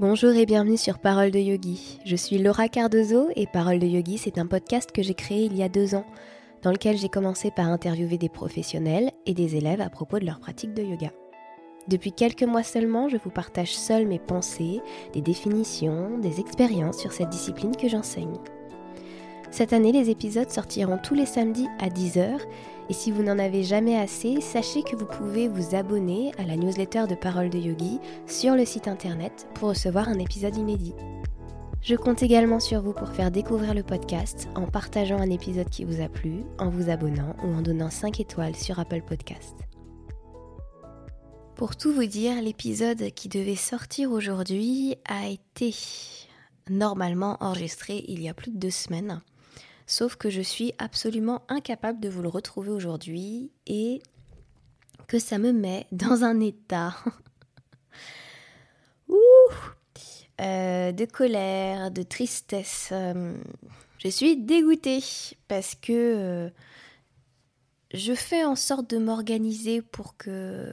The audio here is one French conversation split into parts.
Bonjour et bienvenue sur Parole de Yogi. Je suis Laura Cardozo et Parole de Yogi, c'est un podcast que j'ai créé il y a deux ans, dans lequel j'ai commencé par interviewer des professionnels et des élèves à propos de leur pratique de yoga. Depuis quelques mois seulement, je vous partage seul mes pensées, des définitions, des expériences sur cette discipline que j'enseigne. Cette année, les épisodes sortiront tous les samedis à 10h et si vous n'en avez jamais assez, sachez que vous pouvez vous abonner à la newsletter de Parole de Yogi sur le site internet pour recevoir un épisode inédit. Je compte également sur vous pour faire découvrir le podcast en partageant un épisode qui vous a plu, en vous abonnant ou en donnant 5 étoiles sur Apple Podcast. Pour tout vous dire, l'épisode qui devait sortir aujourd'hui a été normalement enregistré il y a plus de deux semaines. Sauf que je suis absolument incapable de vous le retrouver aujourd'hui et que ça me met dans un état euh, de colère, de tristesse. Euh, je suis dégoûtée parce que euh, je fais en sorte de m'organiser pour que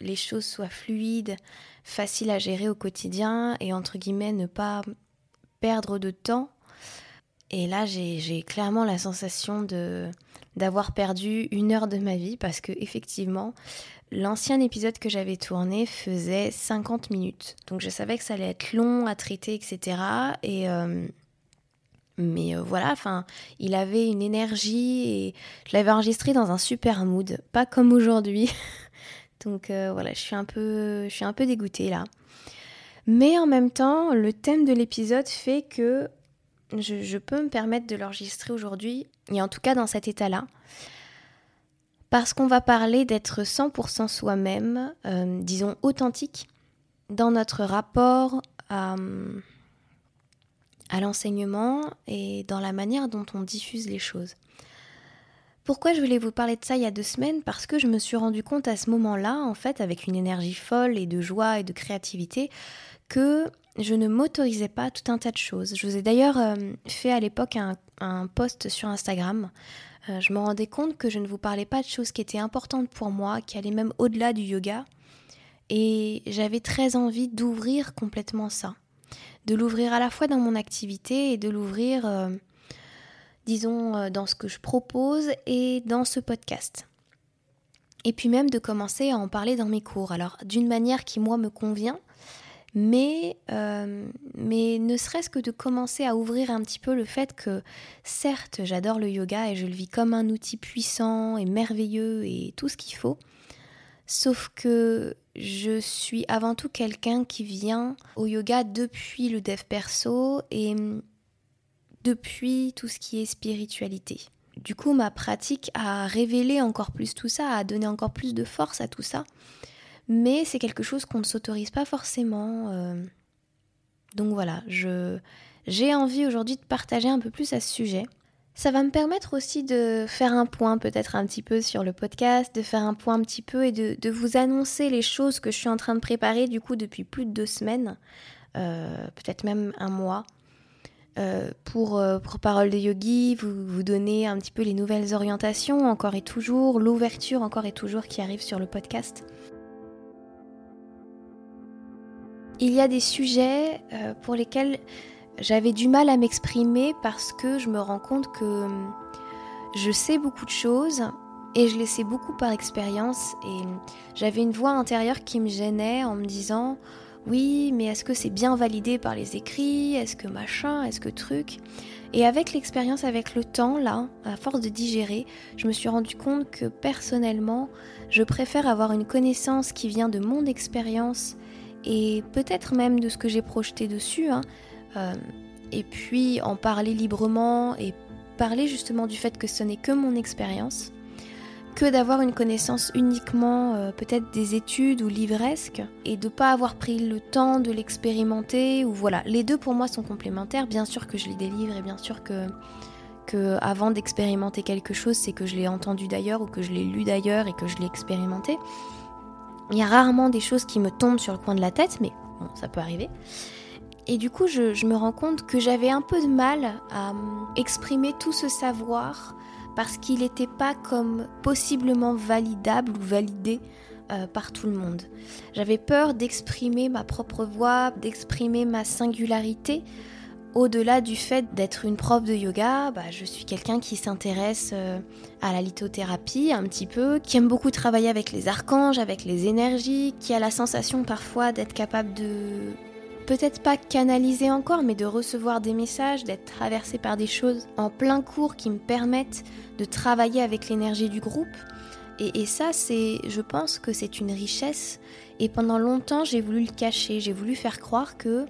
les choses soient fluides, faciles à gérer au quotidien et entre guillemets ne pas perdre de temps et là, j'ai clairement la sensation de d'avoir perdu une heure de ma vie parce que effectivement, l'ancien épisode que j'avais tourné faisait 50 minutes. Donc je savais que ça allait être long à traiter, etc. Et euh, mais euh, voilà, enfin, il avait une énergie et je l'avais enregistré dans un super mood, pas comme aujourd'hui. Donc euh, voilà, je un peu, je suis un peu dégoûtée là. Mais en même temps, le thème de l'épisode fait que je, peux me permettre de l'enregistrer aujourd'hui, et en tout cas dans cet état-là, parce qu'on va parler d'être 100% soi-même, euh, disons authentique, dans notre rapport à, à l'enseignement et dans la manière dont on diffuse les choses. Pourquoi je voulais vous parler de ça il y a deux semaines? Parce que je me suis rendu compte à ce moment-là, en fait, avec une énergie folle et de joie et de créativité, que je ne m'autorisais pas tout un tas de choses. Je vous ai d'ailleurs euh, fait à l'époque un, post sur Instagram. Euh, je me rendais compte que je ne vous parlais pas de choses qui étaient importantes pour moi, qui allaient même au-delà du yoga. Et j'avais très envie d'ouvrir complètement ça. De l'ouvrir à la fois dans mon activité et de l'ouvrir, euh, disons, dans ce que je propose et dans ce podcast. Et puis même de commencer à en parler dans mes cours. Alors d'une manière qui moi me convient, mais, euh, mais ne serait-ce que de commencer à ouvrir un petit peu le fait que certes j'adore le yoga et je le vis comme un outil puissant et merveilleux et tout ce qu'il faut, sauf que je suis avant tout quelqu'un qui vient au yoga depuis le dev perso et depuis tout ce qui est spiritualité. Du coup, ma pratique a révélé encore plus tout ça, a donné encore plus de force à tout ça mais c'est quelque chose qu'on ne s'autorise pas forcément. Euh. Donc voilà, j'ai envie aujourd'hui de partager un peu plus à ce sujet. Ça va me permettre aussi de faire un point peut-être un petit peu sur le podcast, de faire un point un petit peu et de, vous annoncer les choses que je suis en train de préparer du coup depuis plus de deux semaines, euh, peut-être même un mois. Euh, pour, Parole de Yogi, vous donner un petit peu les nouvelles orientations, encore et toujours, l'ouverture encore et toujours qui arrive sur le podcast. Il y a des sujets euh, pour lesquels j'avais du mal à m'exprimer parce que je me rends compte que hum, je sais beaucoup de choses et je les sais beaucoup par expérience et j'avais une voix intérieure qui me gênait en me disant oui mais est-ce que c'est bien validé par les écrits? Est-ce que machin? Est-ce que truc Et avec l'expérience, avec le temps là, à force de digérer, je me suis rendu compte que personnellement, je préfère avoir une connaissance qui vient de mon expérience et peut-être même de ce que j'ai projeté dessus. Hein. Euh, et puis en parler librement et parler justement du fait que ce n'est que mon expérience, que d'avoir une connaissance uniquement euh, peut-être des études ou livresques et de pas avoir pris le temps de l'expérimenter ou voilà, les deux pour moi sont complémentaires. Bien sûr que je lis des livres et bien sûr que que avant d'expérimenter quelque chose, c'est que je l'ai entendu d'ailleurs ou que je l'ai lu d'ailleurs et que je l'ai expérimenté. Il y a rarement des choses qui me tombent sur le coin de la tête, mais bon, ça peut arriver. Et du coup, je, me rends compte que j'avais un peu de mal à hum, exprimer tout ce savoir parce qu'il n'était pas comme possiblement validable ou validé euh, par tout le monde. J'avais peur d'exprimer ma propre voix, d'exprimer ma singularité. Au-delà du fait d'être une prof de yoga, bah, je suis quelqu'un qui s'intéresse euh, à la lithothérapie un petit peu, qui aime beaucoup travailler avec les archanges, avec les énergies, qui a la sensation parfois d'être capable de peut-être pas canaliser encore, mais de recevoir des messages, d'être traversé par des choses en plein cours qui me permettent de travailler avec l'énergie du groupe. Et, ça, c'est, je pense que c'est une richesse. Et pendant longtemps, j'ai voulu le cacher. J'ai voulu faire croire que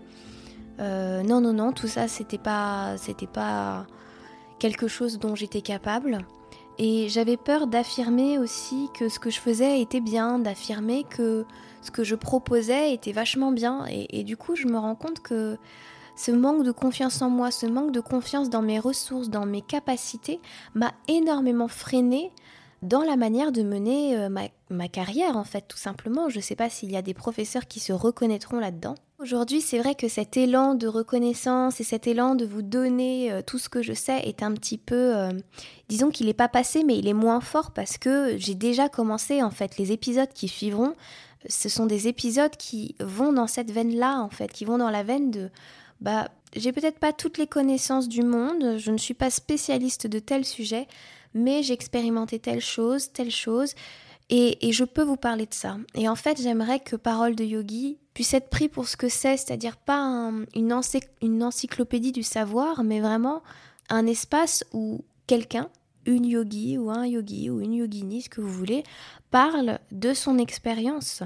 euh, non, non, non, tout ça, c'était pas, c'était pas quelque chose dont j'étais capable. Et j'avais peur d'affirmer aussi que ce que je faisais était bien, d'affirmer que ce que je proposais était vachement bien. Et, du coup, je me rends compte que ce manque de confiance en moi, ce manque de confiance dans mes ressources, dans mes capacités, m'a énormément freiné dans la manière de mener euh, ma, carrière, en fait, tout simplement. Je ne sais pas s'il y a des professeurs qui se reconnaîtront là-dedans. Aujourd'hui, c'est vrai que cet élan de reconnaissance et cet élan de vous donner euh, tout ce que je sais est un petit peu, euh, disons qu'il n'est pas passé, mais il est moins fort parce que j'ai déjà commencé, en fait, les épisodes qui suivront. Ce sont des épisodes qui vont dans cette veine-là, en fait, qui vont dans la veine de, bah, j'ai peut-être pas toutes les connaissances du monde, je ne suis pas spécialiste de tel sujet, mais j'ai expérimenté telle chose, telle chose, et, je peux vous parler de ça. Et en fait, j'aimerais que Parole de Yogi puisse être pris pour ce que c'est, c'est-à-dire pas une, une encyclopédie du savoir, mais vraiment un espace où quelqu'un, une yogi ou un yogi ou une yogini, ce que vous voulez, parle de son expérience.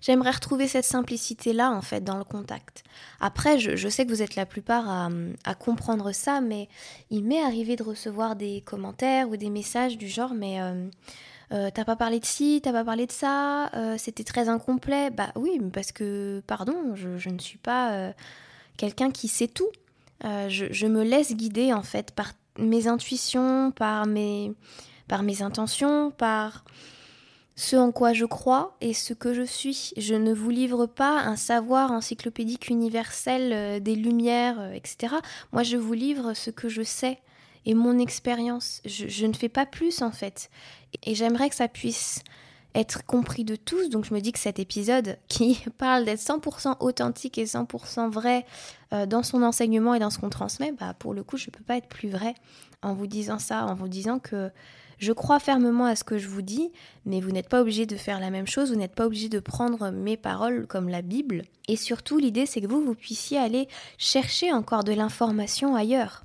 J'aimerais retrouver cette simplicité-là, en fait, dans le contact. Après, je, sais que vous êtes la plupart à, comprendre ça, mais il m'est arrivé de recevoir des commentaires ou des messages du genre, mais euh, euh, t'as pas parlé de ci, t'as pas parlé de ça, euh, c'était très incomplet. Bah oui, parce que, pardon, je, ne suis pas quelqu'un qui sait tout. Je, je, me laisse guider, en fait, par mes intuitions, par mes, par mes intentions, par ce en quoi je crois et ce que je suis. Je ne vous livre pas un savoir encyclopédique universel euh, des lumières, euh, etc. Moi, je vous livre ce que je sais et mon expérience. Je, ne fais pas plus en fait. Et j'aimerais que ça puisse être compris de tous. Donc je me dis que cet épisode qui parle d'être 100% authentique et 100% vrai euh, dans son enseignement et dans ce qu'on transmet, bah, pour le coup, je ne peux pas être plus vrai en vous disant ça, en vous disant que je crois fermement à ce que je vous dis, mais vous n'êtes pas obligé de faire la même chose, vous n'êtes pas obligé de prendre mes paroles comme la Bible. Et surtout, l'idée, c'est que vous, vous puissiez aller chercher encore de l'information ailleurs.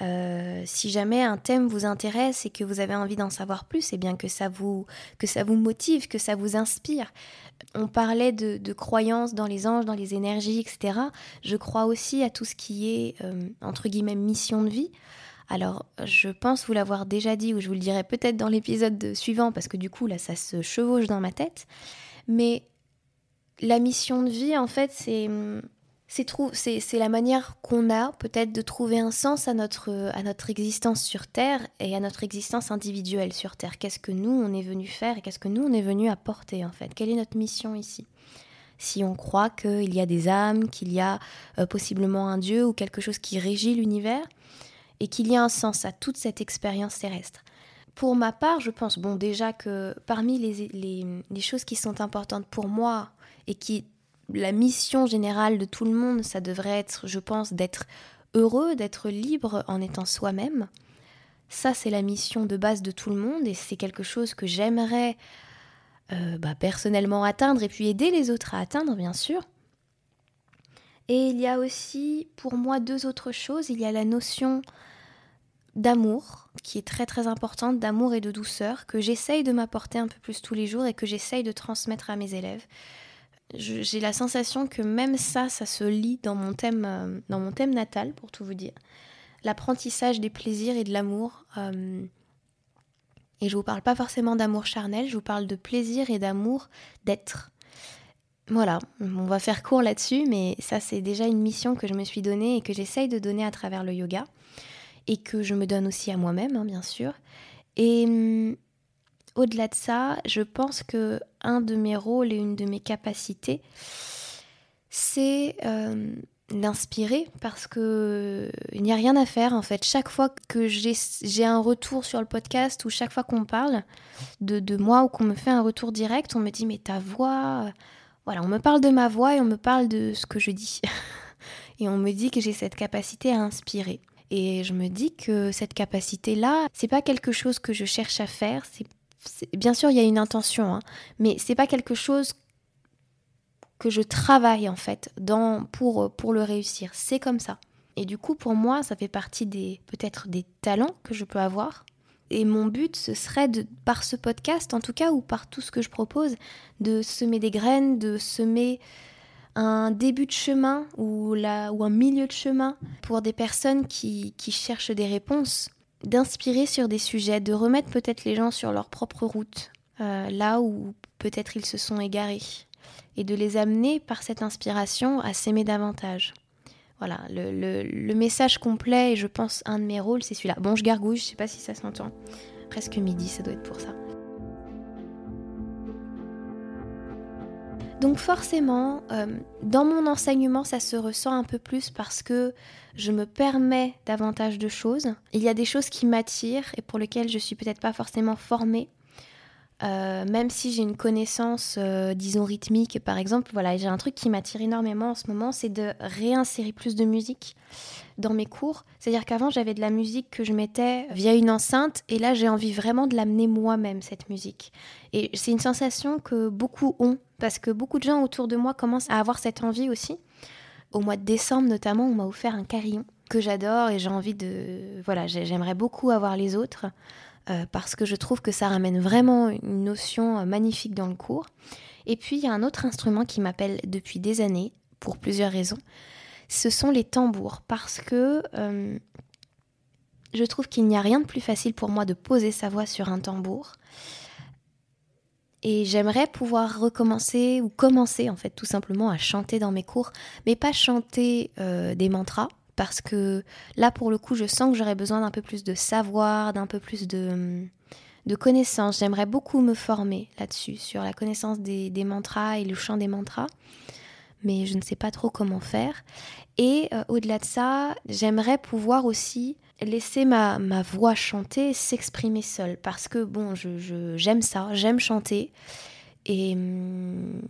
Euh, si jamais un thème vous intéresse et que vous avez envie d'en savoir plus, et eh bien que ça vous que ça vous motive, que ça vous inspire. On parlait de, croyances dans les anges, dans les énergies, etc. Je crois aussi à tout ce qui est euh, entre guillemets mission de vie. Alors, je pense vous l'avoir déjà dit, ou je vous le dirai peut-être dans l'épisode suivant, parce que du coup, là, ça se chevauche dans ma tête. Mais la mission de vie, en fait, c'est c'est la manière qu'on a peut-être de trouver un sens à notre, à notre existence sur Terre et à notre existence individuelle sur Terre. Qu'est-ce que nous, on est venu faire et qu'est-ce que nous, on est venu apporter en fait? Quelle est notre mission ici? Si on croit qu'il y a des âmes, qu'il y a euh, possiblement un Dieu ou quelque chose qui régit l'univers, et qu'il y a un sens à toute cette expérience terrestre. Pour ma part, je pense, bon, déjà que parmi les, choses qui sont importantes pour moi et qui, la mission générale de tout le monde, ça devrait être, je pense, d'être heureux, d'être libre en étant soi-même. Ça, c'est la mission de base de tout le monde et c'est quelque chose que j'aimerais euh, bah, personnellement atteindre et puis aider les autres à atteindre, bien sûr. Et il y a aussi pour moi deux autres choses. Il y a la notion d'amour qui est très très importante, d'amour et de douceur, que j'essaye de m'apporter un peu plus tous les jours et que j'essaye de transmettre à mes élèves. J'ai la sensation que même ça, ça se lit dans mon thème, euh, dans mon thème natal, pour tout vous dire. L'apprentissage des plaisirs et de l'amour. Euh, et je vous parle pas forcément d'amour charnel, je vous parle de plaisir et d'amour d'être. Voilà, on va faire court là-dessus, mais ça c'est déjà une mission que je me suis donnée et que j'essaye de donner à travers le yoga et que je me donne aussi à moi-même, hein, bien sûr. Et hum, au-delà de ça, je pense que un de mes rôles et une de mes capacités, c'est euh, d'inspirer parce que il n'y a rien à faire en fait. Chaque fois que j'ai un retour sur le podcast ou chaque fois qu'on parle de, de, moi ou qu'on me fait un retour direct, on me dit mais ta voix, voilà, on me parle de ma voix et on me parle de ce que je dis. et on me dit que j'ai cette capacité à inspirer. Et je me dis que cette capacité-là, c'est pas quelque chose que je cherche à faire. C'est, bien sûr, il y a une intention, hein, mais c'est pas quelque chose que je travaille en fait dans, pour, pour le réussir. C'est comme ça. Et du coup, pour moi, ça fait partie des peut-être des talents que je peux avoir. Et mon but, ce serait de, par ce podcast, en tout cas, ou par tout ce que je propose, de semer des graines, de semer un début de chemin ou, ou un milieu de chemin pour des personnes qui, qui cherchent des réponses, d'inspirer sur des sujets, de remettre peut-être les gens sur leur propre route, euh, là où peut-être ils se sont égarés et de les amener par cette inspiration à s'aimer davantage. Voilà, le, message complet, et je pense un de mes rôles, c'est celui-là. Bon, je gargouille, je sais pas si ça s'entend. Presque midi, ça doit être pour ça. Donc forcément, euh, dans mon enseignement, ça se ressent un peu plus parce que je me permets davantage de choses. Il y a des choses qui m'attirent et pour lesquelles je suis peut-être pas forcément formée. Euh, même si j'ai une connaissance, euh, disons, rythmique, par exemple, voilà, j'ai un truc qui m'attire énormément en ce moment, c'est de réinsérer plus de musique dans mes cours. C'est-à-dire qu'avant, j'avais de la musique que je mettais via une enceinte, et là, j'ai envie vraiment de l'amener moi-même, cette musique. Et c'est une sensation que beaucoup ont, parce que beaucoup de gens autour de moi commencent à avoir cette envie aussi. Au mois de décembre, notamment, on m'a offert un carillon que j'adore, et j'ai envie de... Voilà, j'aimerais beaucoup avoir les autres. Euh, parce que je trouve que ça ramène vraiment une notion euh, magnifique dans le cours. Et puis il y a un autre instrument qui m'appelle depuis des années, pour plusieurs raisons. Ce sont les tambours, parce que euh, je trouve qu'il n'y a rien de plus facile pour moi de poser sa voix sur un tambour. Et j'aimerais pouvoir recommencer ou commencer en fait tout simplement à chanter dans mes cours, mais pas chanter des mantras, parce que là, pour le coup, je sens que j'aurais besoin d'un peu plus de savoir, d'un peu plus de, de connaissances. J'aimerais beaucoup me former là-dessus, sur la connaissance des, mantras et le chant des mantras, mais je ne sais pas trop comment faire. Et euh, au-delà de ça, j'aimerais pouvoir aussi laisser ma, ma voix chanter, s'exprimer seule, parce que bon, j'aime je, ça, j'aime chanter. Et hum,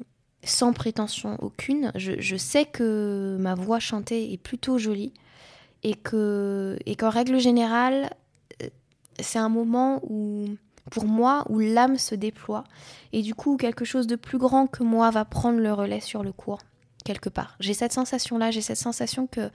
sans prétention aucune. Je, sais que ma voix chantée est plutôt jolie et que et qu'en règle générale, c'est un moment où pour moi où l'âme se déploie et du coup quelque chose de plus grand que moi va prendre le relais sur le cours quelque part. J'ai cette sensation là, j'ai cette sensation que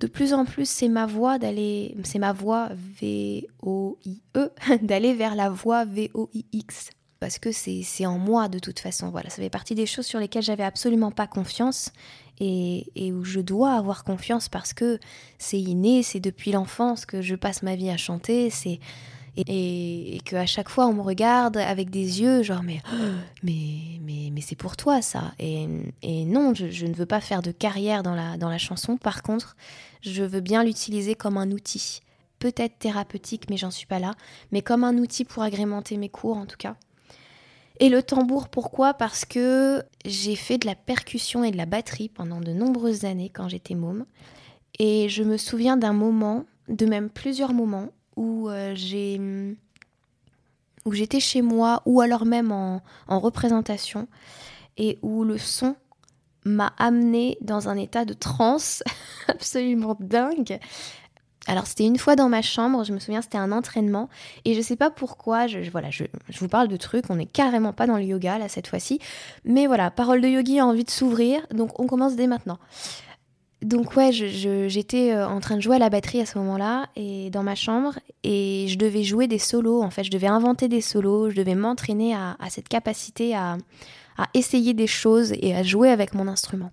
de plus en plus c'est ma voix d'aller c'est ma voix V O I E d'aller vers la voix V O I X parce que c'est en moi de toute façon. Voilà, ça fait partie des choses sur lesquelles j'avais absolument pas confiance et, où je dois avoir confiance parce que c'est inné, c'est depuis l'enfance que je passe ma vie à chanter, c'est et, et qu'à chaque fois on me regarde avec des yeux genre mais mais mais, mais c'est pour toi ça. Et, et non je, je, ne veux pas faire de carrière dans la dans la chanson. Par contre je veux bien l'utiliser comme un outil. Peut-être thérapeutique mais j'en suis pas là. Mais comme un outil pour agrémenter mes cours en tout cas et le tambour, pourquoi? Parce que j'ai fait de la percussion et de la batterie pendant de nombreuses années quand j'étais môme. Et je me souviens d'un moment, de même plusieurs moments, où euh, j'ai où j'étais chez moi ou alors même en, en représentation et où le son m'a amené dans un état de transe absolument dingue alors c'était une fois dans ma chambre, je me souviens c'était un entraînement et je sais pas pourquoi, je, voilà, je, vous parle de trucs, on n'est carrément pas dans le yoga là cette fois-ci, mais voilà, parole de yogi a envie de s'ouvrir, donc on commence dès maintenant. Donc ouais, j'étais euh, en train de jouer à la batterie à ce moment-là et dans ma chambre et je devais jouer des solos en fait, je devais inventer des solos, je devais m'entraîner à, cette capacité à essayer des choses et à jouer avec mon instrument.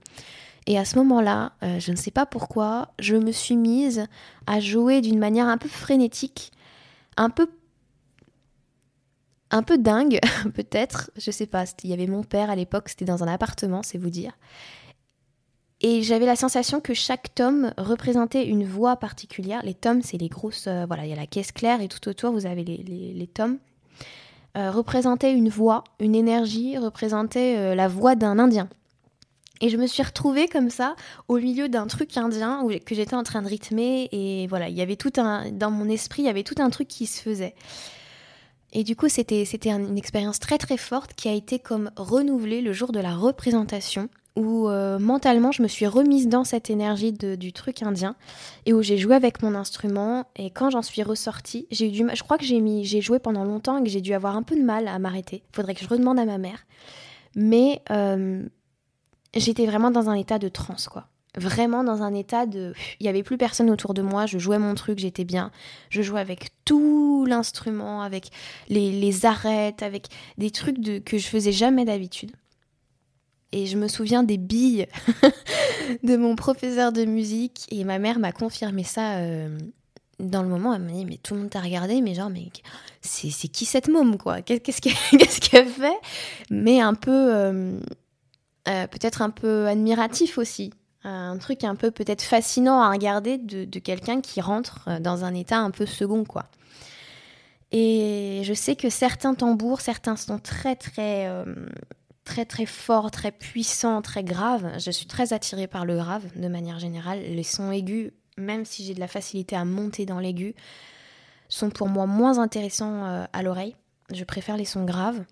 Et à ce moment-là, euh, je ne sais pas pourquoi, je me suis mise à jouer d'une manière un peu frénétique, un peu un peu dingue, peut-être, je sais pas, il y avait mon père à l'époque, c'était dans un appartement, c'est vous dire. Et j'avais la sensation que chaque tome représentait une voix particulière. Les tomes, c'est les grosses, euh, voilà, il y a la caisse claire et tout autour, vous avez les, tomes. Euh, représentait une voix, une énergie, représentait la voix d'un Indien. Et je me suis retrouvée comme ça au milieu d'un truc indien où, que j'étais en train de rythmer et voilà, il y avait tout un dans mon esprit, il y avait tout un truc qui se faisait. Et du coup, c'était une expérience très très forte qui a été comme renouvelée le jour de la représentation où euh, mentalement je me suis remise dans cette énergie du truc indien et où j'ai joué avec mon instrument et quand j'en suis ressortie, j'ai eu du mal, je crois que j'ai mis j'ai joué pendant longtemps et que j'ai dû avoir un peu de mal à m'arrêter. Faudrait que je redemande à ma mère. Mais euh, j'étais vraiment dans un état de transe, quoi. Vraiment dans un état de... Il n'y avait plus personne autour de moi, je jouais mon truc, j'étais bien. Je jouais avec tout l'instrument, avec les, les, arêtes, avec des trucs de, que je faisais jamais d'habitude. Et je me souviens des billes de mon professeur de musique. Et ma mère m'a confirmé ça euh, dans le moment. Elle m'a dit, mais tout le monde t'a regardé, mais genre, mais c'est qui cette môme, quoi? Qu'est-ce qu'elle fait? Mais un peu... Euh, euh, peut-être un peu admiratif aussi. Un truc un peu peut-être fascinant à regarder de, quelqu'un qui rentre euh, dans un état un peu second, quoi. Et je sais que certains tambours, certains sont très très euh, très très forts, très puissants, très graves. Je suis très attirée par le grave de manière générale. Les sons aigus, même si j'ai de la facilité à monter dans l'aigu, sont pour moi moins intéressants à l'oreille. Je préfère les sons graves.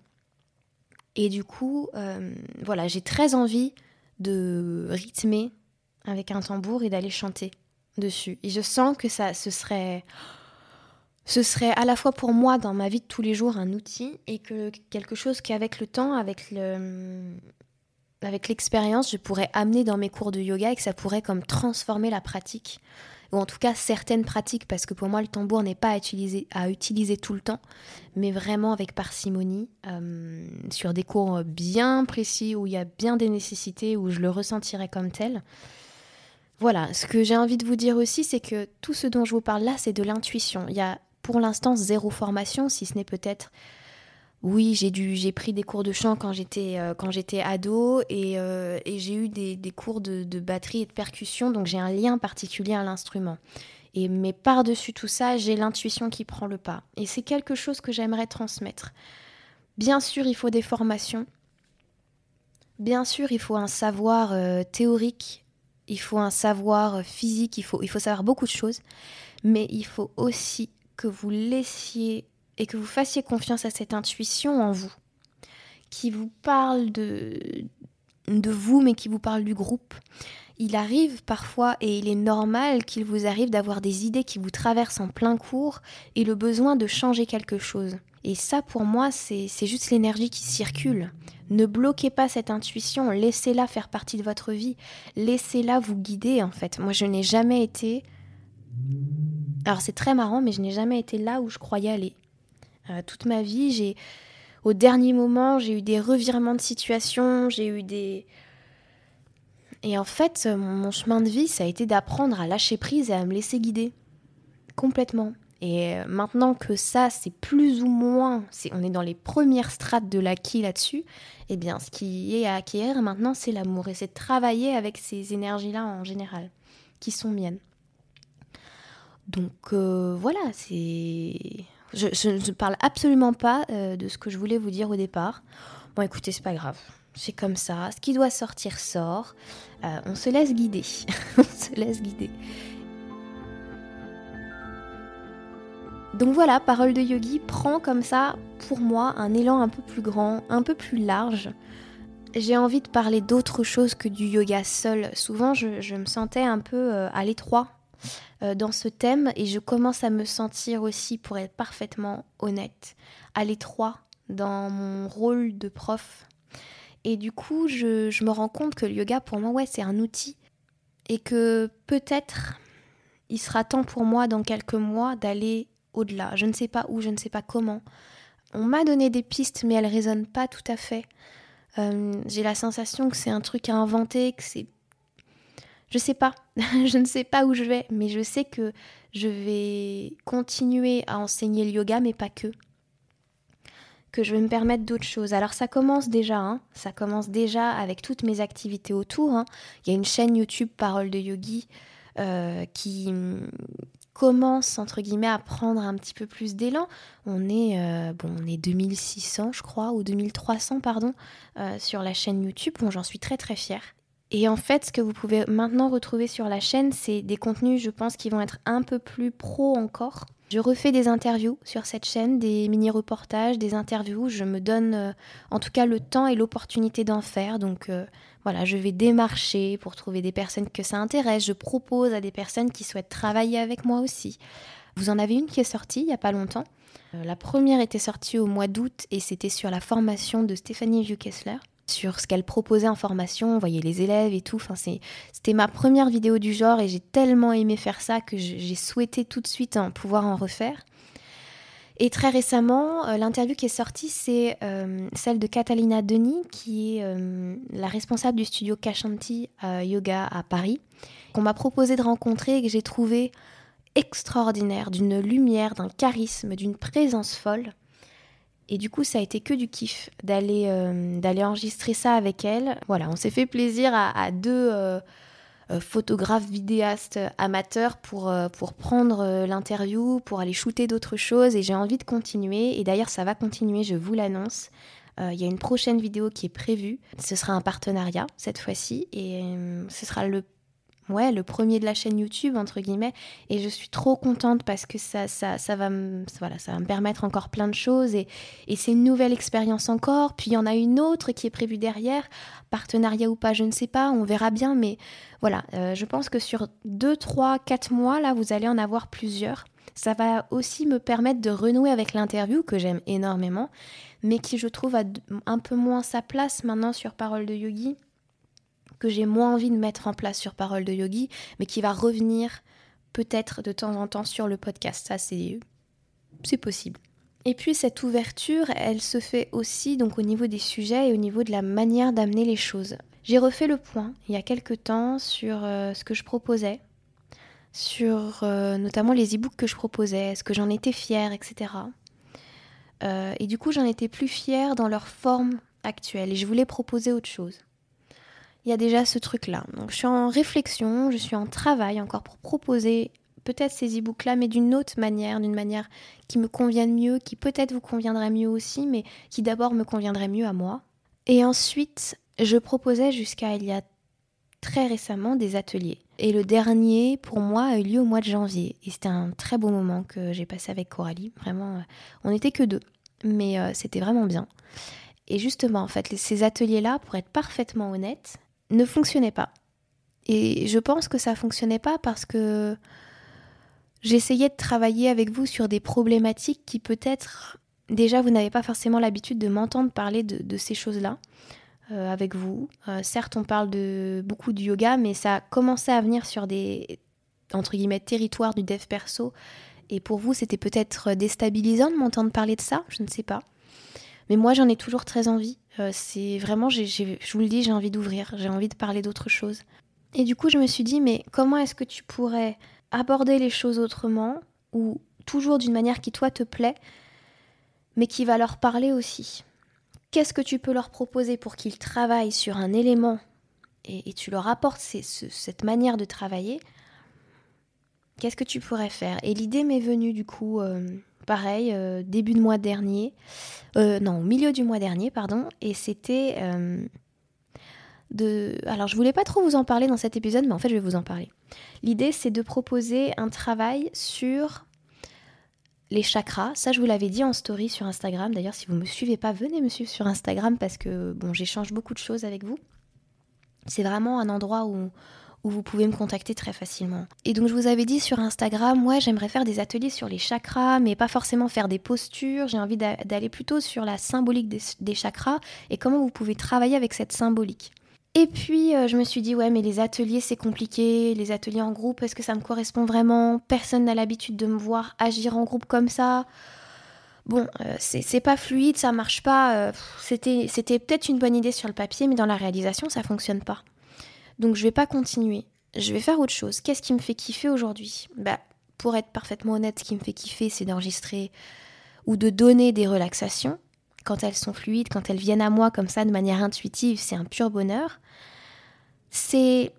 Et du coup, euh, voilà, j'ai très envie de rythmer avec un tambour et d'aller chanter dessus. Et je sens que ça, ce serait, ce serait à la fois pour moi dans ma vie de tous les jours un outil et que quelque chose qu'avec le temps, avec le, avec l'expérience, je pourrais amener dans mes cours de yoga et que ça pourrait comme transformer la pratique ou en tout cas certaines pratiques, parce que pour moi le tambour n'est pas à utiliser, à utiliser tout le temps, mais vraiment avec parcimonie, euh, sur des cours bien précis, où il y a bien des nécessités, où je le ressentirai comme tel. Voilà, ce que j'ai envie de vous dire aussi, c'est que tout ce dont je vous parle là, c'est de l'intuition. Il y a pour l'instant zéro formation, si ce n'est peut-être oui, j'ai dû, j'ai pris des cours de chant quand j'étais euh, quand j'étais ado et, euh, j'ai eu des, cours de, de, batterie et de percussion, donc j'ai un lien particulier à l'instrument. Et mais par-dessus tout ça, j'ai l'intuition qui prend le pas. Et c'est quelque chose que j'aimerais transmettre. Bien sûr, il faut des formations. Bien sûr, il faut un savoir euh, théorique. Il faut un savoir physique. Il faut, il faut savoir beaucoup de choses. Mais il faut aussi que vous laissiez et que vous fassiez confiance à cette intuition en vous, qui vous parle de, de vous, mais qui vous parle du groupe. Il arrive parfois, et il est normal qu'il vous arrive d'avoir des idées qui vous traversent en plein cours et le besoin de changer quelque chose. Et ça, pour moi, c'est juste l'énergie qui circule. Ne bloquez pas cette intuition, laissez-la faire partie de votre vie, laissez-la vous guider en fait. Moi, je n'ai jamais été... Alors c'est très marrant, mais je n'ai jamais été là où je croyais aller. Euh, toute ma vie, j'ai au dernier moment, j'ai eu des revirements de situation, j'ai eu des et en fait, mon chemin de vie, ça a été d'apprendre à lâcher prise et à me laisser guider complètement. Et euh, maintenant que ça, c'est plus ou moins, on est dans les premières strates de l'acquis là-dessus, eh bien, ce qui est à acquérir maintenant, c'est l'amour. Et c'est travailler avec ces énergies-là en général, qui sont miennes. Donc euh, voilà, c'est je, ne parle absolument pas euh, de ce que je voulais vous dire au départ. Bon, écoutez, c'est pas grave. C'est comme ça. Ce qui doit sortir sort. Euh, on se laisse guider. on se laisse guider. Donc voilà, Parole de Yogi prend comme ça, pour moi, un élan un peu plus grand, un peu plus large. J'ai envie de parler d'autre chose que du yoga seul. Souvent, je, me sentais un peu euh, à l'étroit euh, dans ce thème et je commence à me sentir aussi, pour être parfaitement honnête, à l'étroit dans mon rôle de prof. Et du coup, je, me rends compte que le yoga, pour moi, ouais, c'est un outil et que peut-être il sera temps pour moi dans quelques mois d'aller au-delà. Je ne sais pas où, je ne sais pas comment. On m'a donné des pistes, mais elles résonnent pas tout à fait. Euh, j'ai la sensation que c'est un truc à inventer, que c'est je sais pas, je ne sais pas où je vais, mais je sais que je vais continuer à enseigner le yoga, mais pas que. Que je vais me permettre d'autres choses. Alors ça commence déjà, hein. ça commence déjà avec toutes mes activités autour. Hein. Il y a une chaîne YouTube Parole de Yogi euh, qui commence entre guillemets à prendre un petit peu plus d'élan. On est euh, bon, on est 2600 je crois ou 2300 pardon euh, sur la chaîne YouTube. J'en suis très très fière. Et en fait, ce que vous pouvez maintenant retrouver sur la chaîne, c'est des contenus, je pense, qui vont être un peu plus pro encore. Je refais des interviews sur cette chaîne, des mini-reportages, des interviews. Je me donne euh, en tout cas le temps et l'opportunité d'en faire. Donc euh, voilà, je vais démarcher pour trouver des personnes que ça intéresse. Je propose à des personnes qui souhaitent travailler avec moi aussi. Vous en avez une qui est sortie il n'y a pas longtemps. Euh, la première était sortie au mois d'août et c'était sur la formation de Stéphanie Vieux-Kessler sur ce qu'elle proposait en formation, on voyait les élèves et tout. Enfin, c'était ma première vidéo du genre et j'ai tellement aimé faire ça que j'ai souhaité tout de suite hein, pouvoir en refaire. Et très récemment, euh, l'interview qui est sortie, c'est euh, celle de Catalina Denis, qui est la responsable du studio Kashanti Yoga à Paris, qu'on m'a proposé de rencontrer et que j'ai trouvé extraordinaire, d'une lumière, d'un charisme, d'une présence folle. Et du coup, ça a été que du kiff d'aller euh, d'aller enregistrer ça avec elle. Voilà, on s'est fait plaisir à, deux euh, euh, photographes vidéastes amateurs pour, pour prendre l'interview, pour aller shooter d'autres choses. Et j'ai envie de continuer. Et d'ailleurs, ça va continuer, je vous l'annonce. Il y a une prochaine vidéo qui est prévue. Ce sera un partenariat cette fois-ci. Et ce sera le ouais, le premier de la chaîne YouTube, entre guillemets. Et je suis trop contente parce que ça, ça, ça, va, me, voilà, ça va me permettre encore plein de choses. Et, et c'est une nouvelle expérience encore. Puis il y en a une autre qui est prévue derrière. Partenariat ou pas, je ne sais pas, on verra bien. Mais voilà, euh, je pense que sur 2, 3, 4 mois, là, vous allez en avoir plusieurs. Ça va aussi me permettre de renouer avec l'interview que j'aime énormément, mais qui je trouve a un peu moins sa place maintenant sur Parole de Yogi que j'ai moins envie de mettre en place sur Parole de Yogi, mais qui va revenir peut-être de temps en temps sur le podcast. Ça, c'est, possible. Et puis cette ouverture, elle se fait aussi donc au niveau des sujets et au niveau de la manière d'amener les choses. J'ai refait le point il y a quelque temps sur euh, ce que je proposais, sur euh, notamment les e-books que je proposais, est-ce que j'en étais fière, etc. Euh, et du coup, j'en étais plus fière dans leur forme actuelle et je voulais proposer autre chose il y a déjà ce truc-là. Donc je suis en réflexion, je suis en travail encore pour proposer peut-être ces e-books-là, mais d'une autre manière, d'une manière qui me convienne mieux, qui peut-être vous conviendrait mieux aussi, mais qui d'abord me conviendrait mieux à moi. Et ensuite, je proposais jusqu'à il y a très récemment des ateliers. Et le dernier, pour moi, a eu lieu au mois de janvier. Et c'était un très beau moment que j'ai passé avec Coralie. Vraiment, euh, on n'était que deux, mais euh, c'était vraiment bien. Et justement, en fait, ces ateliers-là, pour être parfaitement honnête, ne fonctionnait pas. Et je pense que ça fonctionnait pas parce que j'essayais de travailler avec vous sur des problématiques qui peut-être déjà vous n'avez pas forcément l'habitude de m'entendre parler de, ces choses-là euh, avec vous. Euh, certes, on parle de beaucoup de yoga, mais ça a commencé à venir sur des entre guillemets territoires du dev perso. Et pour vous, c'était peut-être déstabilisant de m'entendre parler de ça, je ne sais pas. Mais moi, j'en ai toujours très envie. Euh, c'est vraiment, je vous le dis, j'ai envie d'ouvrir, j'ai envie de parler d'autre chose. Et du coup, je me suis dit, mais comment est-ce que tu pourrais aborder les choses autrement, ou toujours d'une manière qui toi te plaît, mais qui va leur parler aussi? Qu'est-ce que tu peux leur proposer pour qu'ils travaillent sur un élément et, tu leur apportes cette manière de travailler? Qu'est-ce que tu pourrais faire? Et l'idée m'est venue du coup euh, pareil, euh, début de mois dernier, euh, non, au milieu du mois dernier, pardon, et c'était euh, de... Alors, je voulais pas trop vous en parler dans cet épisode, mais en fait, je vais vous en parler. L'idée, c'est de proposer un travail sur les chakras. Ça, je vous l'avais dit en story sur Instagram. D'ailleurs, si vous ne me suivez pas, venez me suivre sur Instagram parce que, bon, j'échange beaucoup de choses avec vous. C'est vraiment un endroit où où vous pouvez me contacter très facilement. Et donc je vous avais dit sur Instagram, ouais j'aimerais faire des ateliers sur les chakras, mais pas forcément faire des postures, j'ai envie d'aller plutôt sur la symbolique des, chakras et comment vous pouvez travailler avec cette symbolique. Et puis euh, je me suis dit ouais mais les ateliers c'est compliqué, les ateliers en groupe est-ce que ça me correspond vraiment? Personne n'a l'habitude de me voir agir en groupe comme ça. Bon, euh, c'est pas fluide, ça marche pas. Euh, c'était peut-être une bonne idée sur le papier, mais dans la réalisation ça fonctionne pas. Donc je vais pas continuer. Je vais faire autre chose. Qu'est-ce qui me fait kiffer aujourd'hui? Bah, pour être parfaitement honnête, ce qui me fait kiffer, c'est d'enregistrer ou de donner des relaxations. Quand elles sont fluides, quand elles viennent à moi comme ça de manière intuitive, c'est un pur bonheur. C'est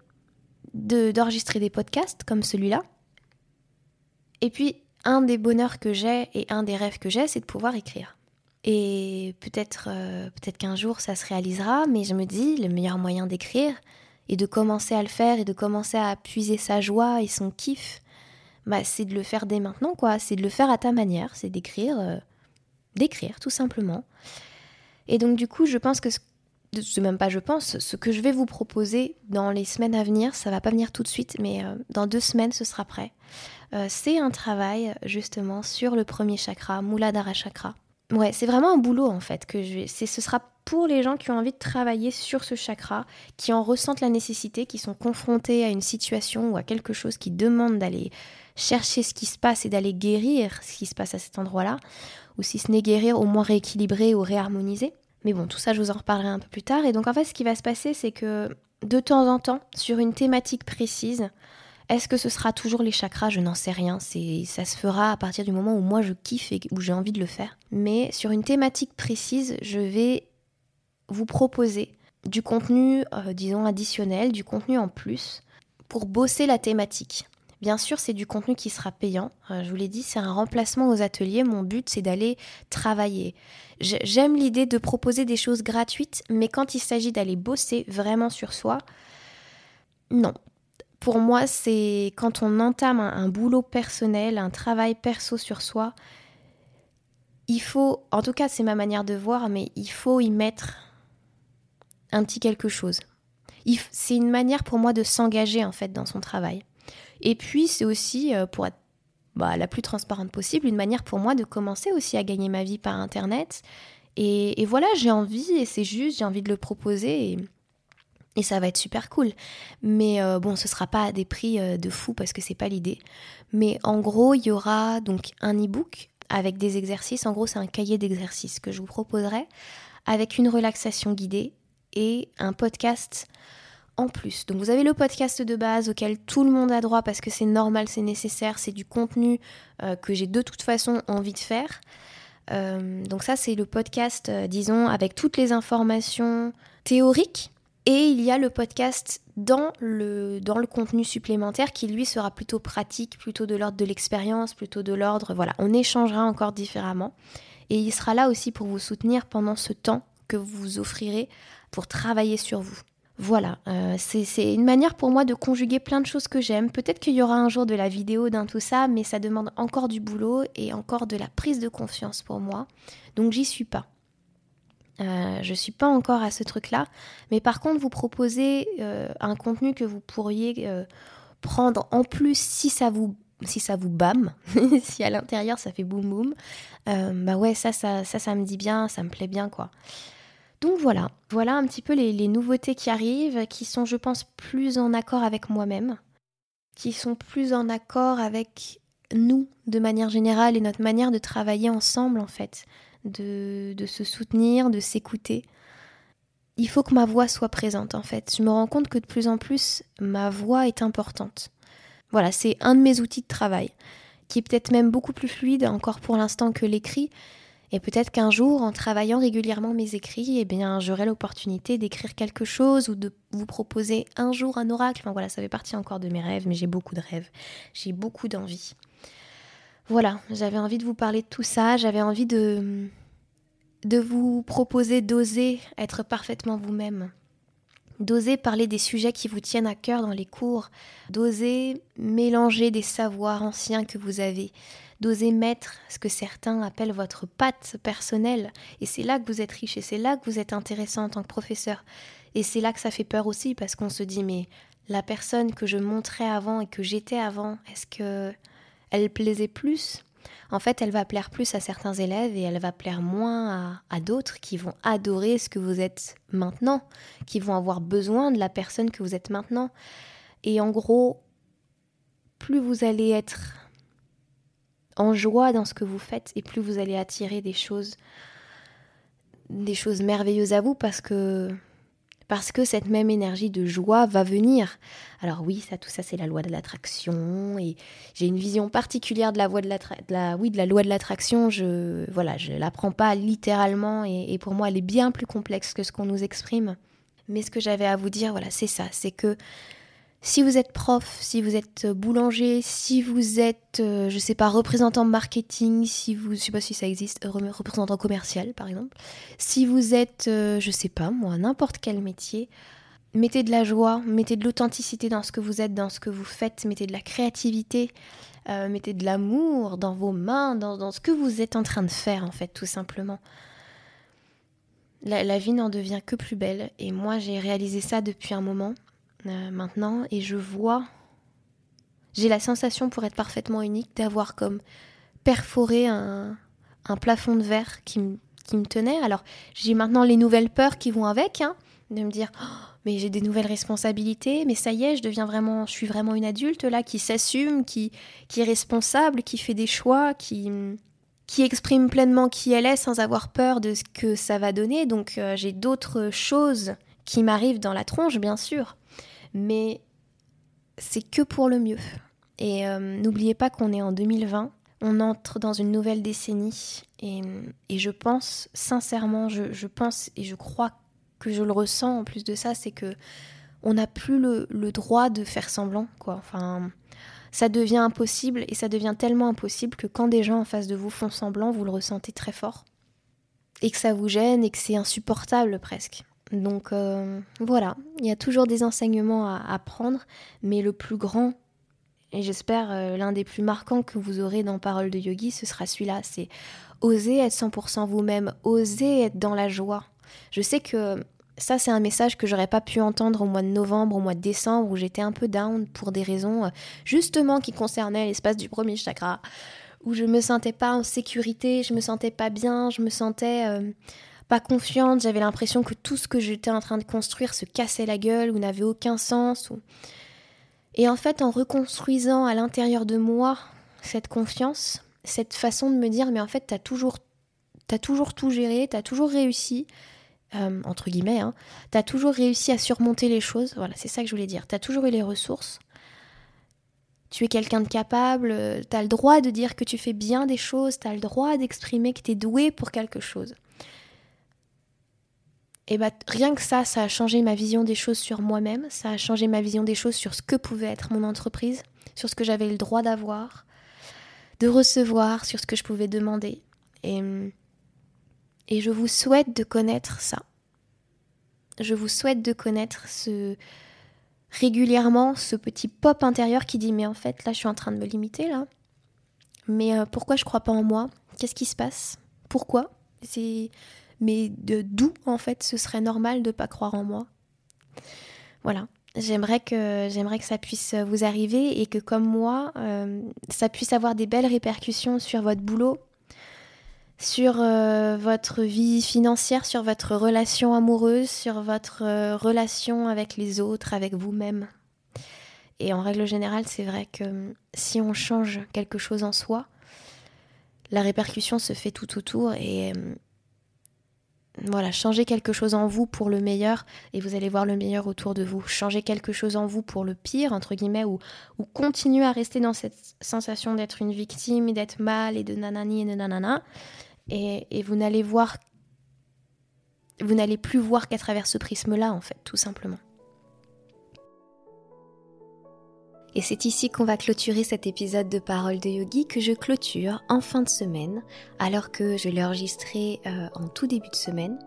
d'enregistrer des podcasts comme celui-là. Et puis, un des bonheurs que j'ai et un des rêves que j'ai, c'est de pouvoir écrire. Et peut-être euh, peut-être qu'un jour ça se réalisera, mais je me dis, le meilleur moyen d'écrire, et de commencer à le faire et de commencer à puiser sa joie et son kiff, bah, c'est de le faire dès maintenant, quoi. C'est de le faire à ta manière, c'est d'écrire, euh, d'écrire tout simplement. Et donc du coup, je pense que ce même pas je pense, ce que je vais vous proposer dans les semaines à venir, ça va pas venir tout de suite, mais euh, dans deux semaines ce sera prêt. Euh, c'est un travail justement sur le premier chakra, Muladhara chakra. Ouais, c'est vraiment un boulot en fait que je ce sera pour les gens qui ont envie de travailler sur ce chakra, qui en ressentent la nécessité, qui sont confrontés à une situation ou à quelque chose qui demande d'aller chercher ce qui se passe et d'aller guérir ce qui se passe à cet endroit-là, ou si ce n'est guérir, au moins rééquilibrer ou réharmoniser. Mais bon, tout ça, je vous en reparlerai un peu plus tard. Et donc, en fait, ce qui va se passer, c'est que de temps en temps, sur une thématique précise, est-ce que ce sera toujours les chakras? Je n'en sais rien. C'est, ça se fera à partir du moment où moi je kiffe et où j'ai envie de le faire. Mais sur une thématique précise, je vais vous proposer du contenu, euh, disons, additionnel, du contenu en plus, pour bosser la thématique. Bien sûr, c'est du contenu qui sera payant. Euh, je vous l'ai dit, c'est un remplacement aux ateliers. Mon but, c'est d'aller travailler. J'aime l'idée de proposer des choses gratuites, mais quand il s'agit d'aller bosser vraiment sur soi, non. Pour moi, c'est quand on entame un, boulot personnel, un travail perso sur soi, il faut, en tout cas c'est ma manière de voir, mais il faut y mettre un petit quelque chose. C'est une manière pour moi de s'engager en fait dans son travail. Et puis c'est aussi, euh, pour être bah, la plus transparente possible, une manière pour moi de commencer aussi à gagner ma vie par Internet. Et, voilà, j'ai envie, et c'est juste, j'ai envie de le proposer, et, ça va être super cool. Mais euh, bon, ce sera pas à des prix euh, de fou parce que c'est pas l'idée. Mais en gros, il y aura donc un e-book avec des exercices. En gros, c'est un cahier d'exercices que je vous proposerai avec une relaxation guidée et un podcast en plus. Donc vous avez le podcast de base auquel tout le monde a droit parce que c'est normal, c'est nécessaire, c'est du contenu euh, que j'ai de toute façon envie de faire. Donc ça c'est le podcast, disons, avec toutes les informations théoriques. Et il y a le podcast dans le, dans le contenu supplémentaire qui lui sera plutôt pratique, plutôt de l'ordre de l'expérience, plutôt de l'ordre... Voilà, on échangera encore différemment. Et il sera là aussi pour vous soutenir pendant ce temps que vous vous offrirez pour travailler sur vous. Voilà, euh, c'est une manière pour moi de conjuguer plein de choses que j'aime. Peut-être qu'il y aura un jour de la vidéo dans tout ça, mais ça demande encore du boulot et encore de la prise de confiance pour moi. Donc j'y suis pas. Euh, je suis pas encore à ce truc-là, mais par contre vous proposez euh, un contenu que vous pourriez prendre en plus si ça vous si ça vous bâme, si à l'intérieur ça fait boum boum, bah ouais ça, ça ça ça me dit bien, ça me plaît bien quoi. Donc voilà, voilà un petit peu les, nouveautés qui arrivent, qui sont, je pense, plus en accord avec moi-même, qui sont plus en accord avec nous de manière générale et notre manière de travailler ensemble en fait, de, de se soutenir, de s'écouter. Il faut que ma voix soit présente en fait. Je me rends compte que de plus en plus, ma voix est importante. Voilà, c'est un de mes outils de travail, qui est peut-être même beaucoup plus fluide encore pour l'instant que l'écrit, et peut-être qu'un jour, en travaillant régulièrement mes écrits, eh bien, j'aurai l'opportunité d'écrire quelque chose ou de vous proposer un jour un oracle. Enfin voilà, ça fait partie encore de mes rêves, mais j'ai beaucoup de rêves. J'ai beaucoup d'envie. Voilà, j'avais envie de vous parler de tout ça. J'avais envie de, de vous proposer d'oser être parfaitement vous-même. D'oser parler des sujets qui vous tiennent à cœur dans les cours. D'oser mélanger des savoirs anciens que vous avez d'oser mettre ce que certains appellent votre patte personnelle. Et c'est là que vous êtes riche et c'est là que vous êtes intéressant en tant que professeur. Et c'est là que ça fait peur aussi parce qu'on se dit mais la personne que je montrais avant et que j'étais avant, est-ce que elle plaisait plus En fait, elle va plaire plus à certains élèves et elle va plaire moins à, à d'autres qui vont adorer ce que vous êtes maintenant, qui vont avoir besoin de la personne que vous êtes maintenant. Et en gros, plus vous allez être en joie dans ce que vous faites et plus vous allez attirer des choses des choses merveilleuses à vous parce que parce que cette même énergie de joie va venir. Alors oui, ça tout ça c'est la loi de l'attraction et j'ai une vision particulière de la, de la, oui, de la loi de l'attraction, je voilà, je la prends pas littéralement et, et pour moi elle est bien plus complexe que ce qu'on nous exprime. Mais ce que j'avais à vous dire, voilà, c'est ça, c'est que si vous êtes prof, si vous êtes boulanger, si vous êtes, euh, je sais pas, représentant marketing, si vous, je sais pas si ça existe, représentant commercial par exemple, si vous êtes, euh, je sais pas moi, n'importe quel métier, mettez de la joie, mettez de l'authenticité dans ce que vous êtes, dans ce que vous faites, mettez de la créativité, euh, mettez de l'amour dans vos mains, dans, ce que vous êtes en train de faire, en fait, tout simplement. La, vie n'en devient que plus belle. Et moi, j'ai réalisé ça depuis un moment euh, maintenant, et je vois. J'ai la sensation, pour être parfaitement unique, d'avoir comme perforé un, plafond de verre qui me, tenait. Alors, j'ai maintenant les nouvelles peurs qui vont avec, hein, de me dire. Oh, mais j'ai des nouvelles responsabilités, mais ça y est, je deviens vraiment, je suis vraiment une adulte là, qui s'assume, qui, qui est responsable, qui fait des choix, qui, qui exprime pleinement qui elle est sans avoir peur de ce que ça va donner. Donc euh, j'ai d'autres choses qui m'arrivent dans la tronche, bien sûr, mais c'est que pour le mieux. Et euh, n'oubliez pas qu'on est en 2020, on entre dans une nouvelle décennie, et, je pense sincèrement, je, pense et je crois que je le ressens en plus de ça, c'est que on n'a plus le, droit de faire semblant. Enfin, ça devient impossible et ça devient tellement impossible que quand des gens en face de vous font semblant, vous le ressentez très fort et que ça vous gêne et que c'est insupportable presque. Donc euh, voilà, il y a toujours des enseignements à apprendre, mais le plus grand et j'espère euh, l'un des plus marquants que vous aurez dans Parole de Yogi, ce sera celui-là, c'est oser être 100% vous-même, oser être dans la joie. Je sais que ça, c'est un message que j'aurais pas pu entendre au mois de novembre, au mois de décembre, où j'étais un peu down pour des raisons euh, justement qui concernaient l'espace du premier chakra, où je me sentais pas en sécurité, je me sentais pas bien, je me sentais pas confiante, j'avais l'impression que tout ce que j'étais en train de construire se cassait la gueule ou n'avait aucun sens. Et en fait, en reconstruisant à l'intérieur de moi cette confiance, cette façon de me dire, mais en fait, t'as toujours, as toujours tout géré, t'as toujours réussi, euh, entre guillemets, hein, tu as toujours réussi à surmonter les choses. Voilà, c'est ça que je voulais dire. Tu as toujours eu les ressources. Tu es quelqu'un de capable, tu as le droit de dire que tu fais bien des choses, tu as le droit d'exprimer que tu es doué pour quelque chose. Et bah rien que ça, ça a changé ma vision des choses sur moi-même, ça a changé ma vision des choses sur ce que pouvait être mon entreprise, sur ce que j'avais le droit d'avoir, de recevoir, sur ce que je pouvais demander. Et et je vous souhaite de connaître ça. Je vous souhaite de connaître ce régulièrement ce petit pop intérieur qui dit mais en fait là je suis en train de me limiter là. Mais euh, pourquoi je crois pas en moi? Qu'est-ce qui se passe? Pourquoi? C'est mais de d'où en fait ce serait normal de pas croire en moi Voilà. J'aimerais que ça puisse vous arriver et que comme moi, euh, ça puisse avoir des belles répercussions sur votre boulot, sur euh, votre vie financière, sur votre relation amoureuse, sur votre euh, relation avec les autres, avec vous-même. Et en règle générale, c'est vrai que si on change quelque chose en soi, la répercussion se fait tout autour et voilà, changez quelque chose en vous pour le meilleur et vous allez voir le meilleur autour de vous. Changez quelque chose en vous pour le pire, entre guillemets, ou, ou continuez à rester dans cette sensation d'être une victime et d'être mal et de nanani et de nanana et, vous n'allez voir, vous n'allez plus voir qu'à travers ce prisme-là, en fait, tout simplement. Et c'est ici qu'on va clôturer cet épisode de Parole de Yogi que je clôture en fin de semaine, alors que je l'ai enregistré euh, en tout début de semaine.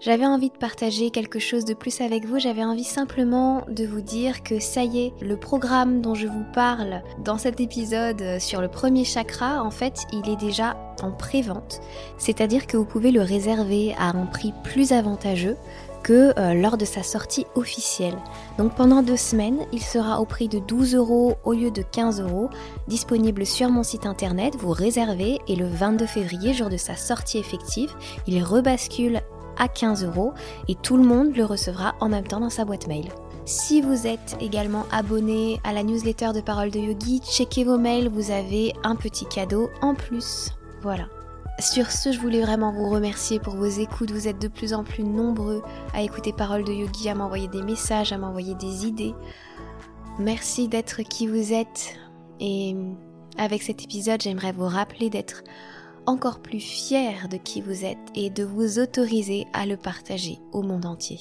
J'avais envie de partager quelque chose de plus avec vous, j'avais envie simplement de vous dire que ça y est, le programme dont je vous parle dans cet épisode sur le premier chakra, en fait, il est déjà en pré-vente, c'est-à-dire que vous pouvez le réserver à un prix plus avantageux que euh, lors de sa sortie officielle. Donc pendant deux semaines, il sera au prix de 12 euros au lieu de 15 euros, disponible sur mon site internet, vous réservez et le 22 février, jour de sa sortie effective, il rebascule à 15 euros et tout le monde le recevra en même temps dans sa boîte mail. Si vous êtes également abonné à la newsletter de Parole de Yogi, checkez vos mails, vous avez un petit cadeau en plus. Voilà. Sur ce, je voulais vraiment vous remercier pour vos écoutes. Vous êtes de plus en plus nombreux à écouter Parole de Yogi, à m'envoyer des messages, à m'envoyer des idées. Merci d'être qui vous êtes. Et avec cet épisode, j'aimerais vous rappeler d'être encore plus fier de qui vous êtes et de vous autoriser à le partager au monde entier.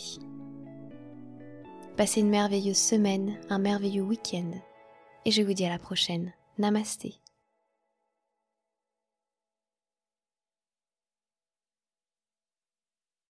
Passez une merveilleuse semaine, un merveilleux week-end et je vous dis à la prochaine. Namasté.